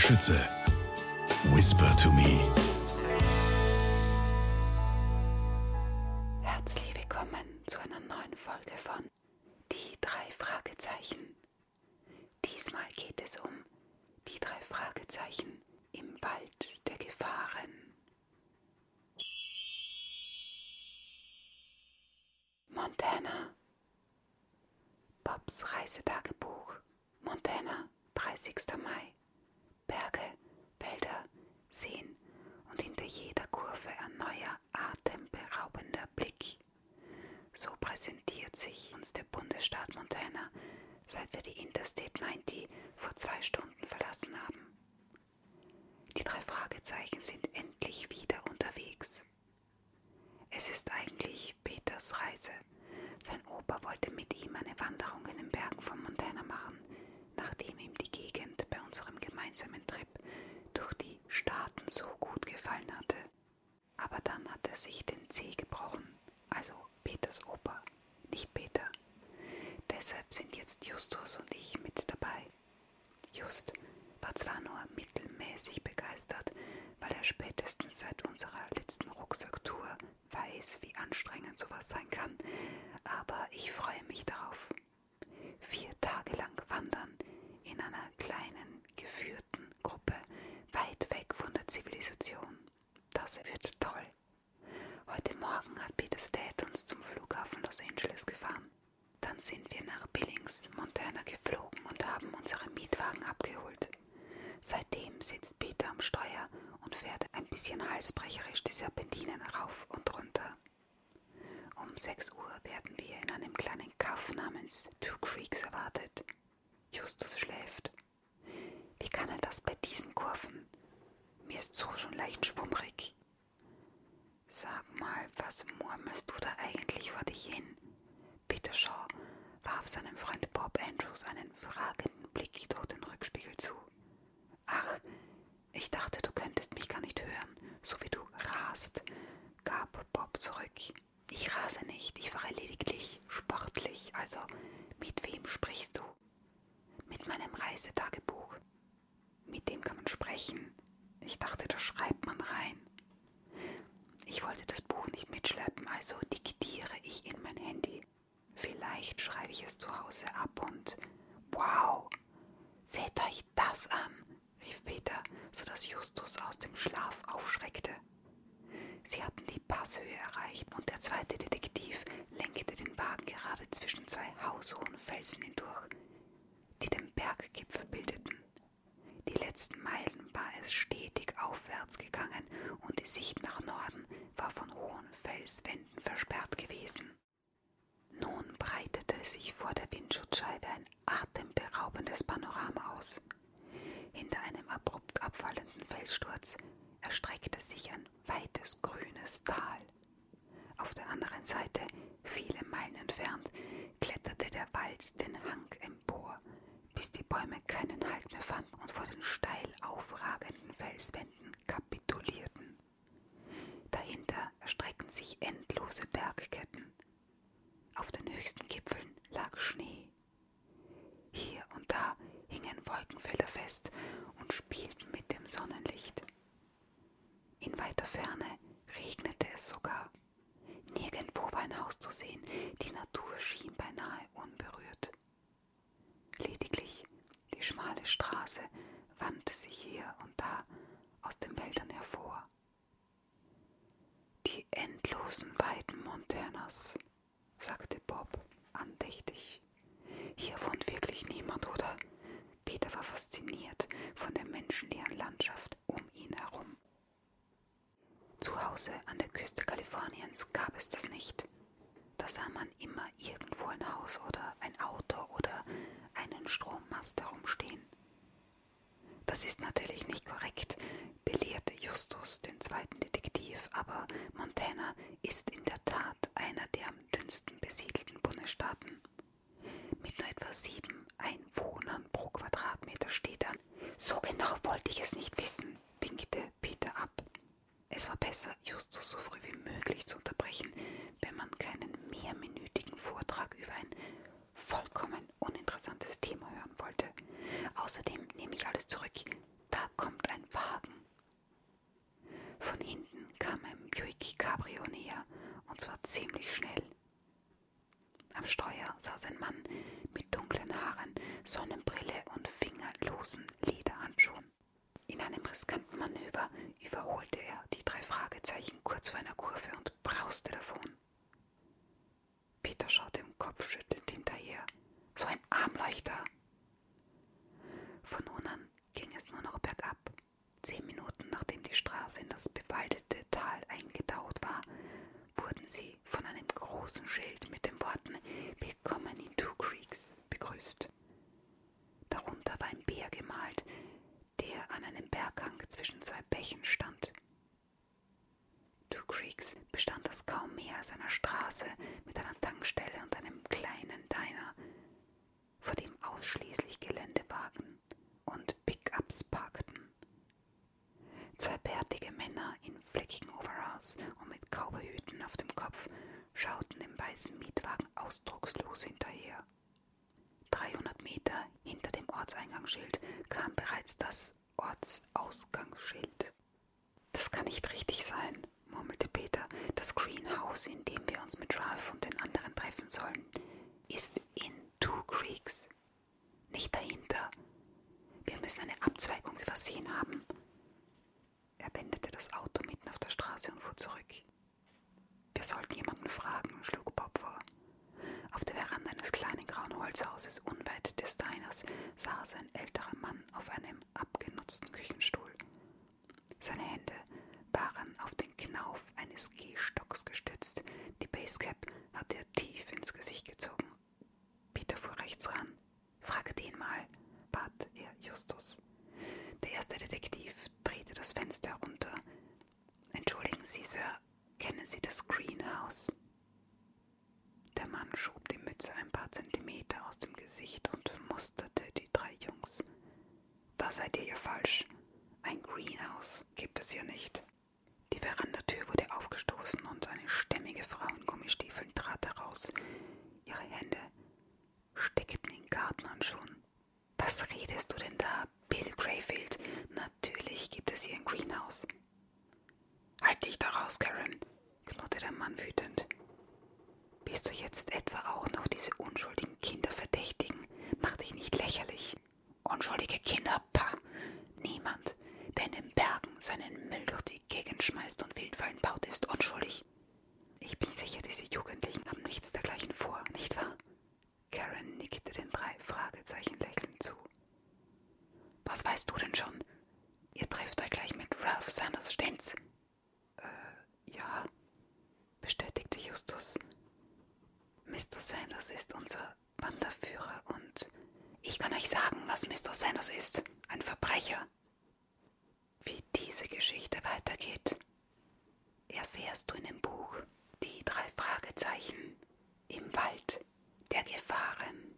Schütze. Whisper to me. Herzlich willkommen zu einer neuen Folge von Die drei Fragezeichen. Diesmal geht es um die drei Fragezeichen im Wald der Gefahren. Montana. Bobs Reisetagebuch. Montana, 30. Mai. Seen und hinter jeder Kurve ein neuer, atemberaubender Blick. So präsentiert sich uns der Bundesstaat Montana, seit wir die Interstate 90 vor zwei Stunden verlassen haben. Die drei Fragezeichen sind endlich wieder unterwegs. Es ist eigentlich Peters Reise. Sein Opa wollte mit ihm eine Wanderung in den Bergen von Montana machen, nachdem ihm die Gegend bei unserem gemeinsamen Trip Staaten so gut gefallen hatte. Aber dann hat er sich den Zeh gebrochen, also Peters Opa, nicht Peter. Deshalb sind jetzt Justus und ich mit dabei. Just war zwar nur mittelmäßig begeistert, weil er spätestens seit unserer letzten Rucksacktour weiß, wie anstrengend sowas sein kann, aber ich freue Toll. Heute Morgen hat Peters Dad uns zum Flughafen Los Angeles gefahren. Dann sind wir nach Billings, Montana geflogen und haben unseren Mietwagen abgeholt. Seitdem sitzt Peter am Steuer und fährt ein bisschen halsbrecherisch die Serpentinen rauf und runter. Um 6 Uhr werden wir in einem kleinen Kaff namens Two Creeks erwartet. Justus schläft. Wie kann er das bei diesen Kurven? Mir ist so schon leicht schwummrig. Sag mal, was murmelst du da eigentlich vor dich hin? Peter Shaw warf seinem Freund Bob Andrews einen fragenden Blick durch den Rückspiegel zu. Ach, ich dachte, du könntest mich gar nicht hören, so wie du rast, gab Bob zurück. Ich rase nicht, ich fahre lediglich sportlich, also mit wem sprichst du? Mit meinem Reisetagebuch. Mit dem kann man sprechen. Ich dachte, da schreibt man rein. Ich wollte das Buch nicht mitschleppen, also diktiere ich in mein Handy. Vielleicht schreibe ich es zu Hause ab und wow, seht euch das an, rief Peter, sodass Justus aus dem Schlaf aufschreckte. Sie hatten die Passhöhe erreicht und der zweite Detektiv lenkte den Wagen gerade zwischen zwei haushohen Felsen hindurch, die den Berggipfel bildeten. Die letzten Meilen war es stetig aufwärts gegangen und die Sicht nach Norden war von hohen Felswänden versperrt gewesen. Nun breitete sich vor der Windschutzscheibe ein atemberaubendes Panorama aus. Hinter einem abrupt abfallenden Felssturz erstreckte sich ein weites grünes Tal. Auf der anderen Seite, viele Meilen entfernt, kletterte der Wald den Hang empor, bis die Bäume keinen Halt mehr fanden und vor den steil aufragenden Felswänden kapitulierten. Dahinter erstreckten sich endlose Bergketten. Auf den höchsten Gipfeln lag Schnee. Hier und da hingen Wolkenfelder fest und spielten mit dem Sonnenlicht. In weiter Ferne regnete es sogar. Nirgendwo war ein Haus zu sehen, die Natur schien beinahe unberührt. Lediglich die schmale Straße sich hier und da aus den Wäldern hervor. Die endlosen Weiden Montanas, sagte Bob andächtig. Hier wohnt wirklich niemand, oder? Peter war fasziniert von der menschenleeren Landschaft um ihn herum. Zu Hause an der Küste Kaliforniens gab es das nicht. Da sah man immer irgendwo ein Haus oder ein Auto oder einen Strommast herumstehen. Das ist natürlich nicht korrekt, belehrte Justus den zweiten Detektiv, aber Montana ist in der Tat einer der am dünnsten besiedelten Bundesstaaten. Mit nur etwa sieben Einwohnern pro Quadratmeter steht an. So genau wollte ich es nicht wissen, winkte Peter ab. Es war besser, Justus so früh wie möglich zu unterbrechen, wenn man keinen mehrminütigen Vortrag über ein vollkommen uninteressantes Thema hören wollte. Außerdem nehme ich alles zurück. Da Wagen. Von hinten kam ein Buick Cabrio näher, und zwar ziemlich schnell. Am Steuer saß ein Mann mit dunklen Haaren, Sonnenbrille und fingerlosen Lederhandschuhen. In einem riskanten Manöver überholte er die drei Fragezeichen kurz vor einer Kurve und brauste davon. Peter schaute im Kopfschüttelnd hinterher. So ein Armleuchter! Von nun an ging es nur noch bergab. Zehn Minuten nachdem die Straße in das bewaldete Tal eingetaucht war, wurden sie von einem großen Schild mit den Worten Willkommen in Two Creeks begrüßt. Darunter war ein Bär gemalt, der an einem Berghang zwischen zwei Bächen stand. Two Creeks bestand aus kaum mehr als einer Straße mit einer Tankstelle und einem kleinen Diner, vor dem ausschließlich Geländewagen und Pickups parkten. Zwei bärtige Männer in fleckigen Overalls und mit Cowboyhüten auf dem Kopf schauten dem weißen Mietwagen ausdruckslos hinterher. 300 Meter hinter dem Ortseingangsschild kam bereits das Ortsausgangsschild. Das kann nicht richtig sein, murmelte Peter. Das Greenhouse, in dem wir uns mit Ralph und den anderen treffen sollen, ist in Two Creeks. Nicht dahinter. Wir müssen eine Abzweigung übersehen haben. Er wendete das Auto mitten auf der Straße und fuhr zurück. Wir sollten jemanden fragen, schlug Bob vor. Auf der Veranda eines kleinen grauen Holzhauses unweit des Diners saß ein älterer Mann auf einem abgenutzten Küchenstuhl. Seine Hände waren auf den Knauf eines Gehstocks gestützt. Die Basecap hatte er tief ins Gesicht gezogen. Peter fuhr rechts ran. Frage den mal, bat er Justus. Der erste Detektiv drehte das Fenster herunter. Entschuldigen Sie, Sir, kennen Sie das Greenhouse? Der Mann schob die Mütze ein Zentimeter aus dem Gesicht und musterte die drei Jungs. Da seid ihr ja falsch. Ein Greenhouse gibt es hier nicht. Die Verandatür wurde aufgestoßen und eine stämmige Frau in Gummistiefeln trat heraus. Ihre Hände steckten in Gartenhandschuhen. Was redest du denn da, Bill Greyfield? Natürlich gibt es hier ein Greenhouse. Halt dich da raus, Karen, knurrte der Mann wütend. Bist du jetzt etwa auch noch diese unschuldigen Kinder verdächtigen? was Mr. Sanders ist, ein Verbrecher. Wie diese Geschichte weitergeht, erfährst du in dem Buch Die drei Fragezeichen im Wald der Gefahren.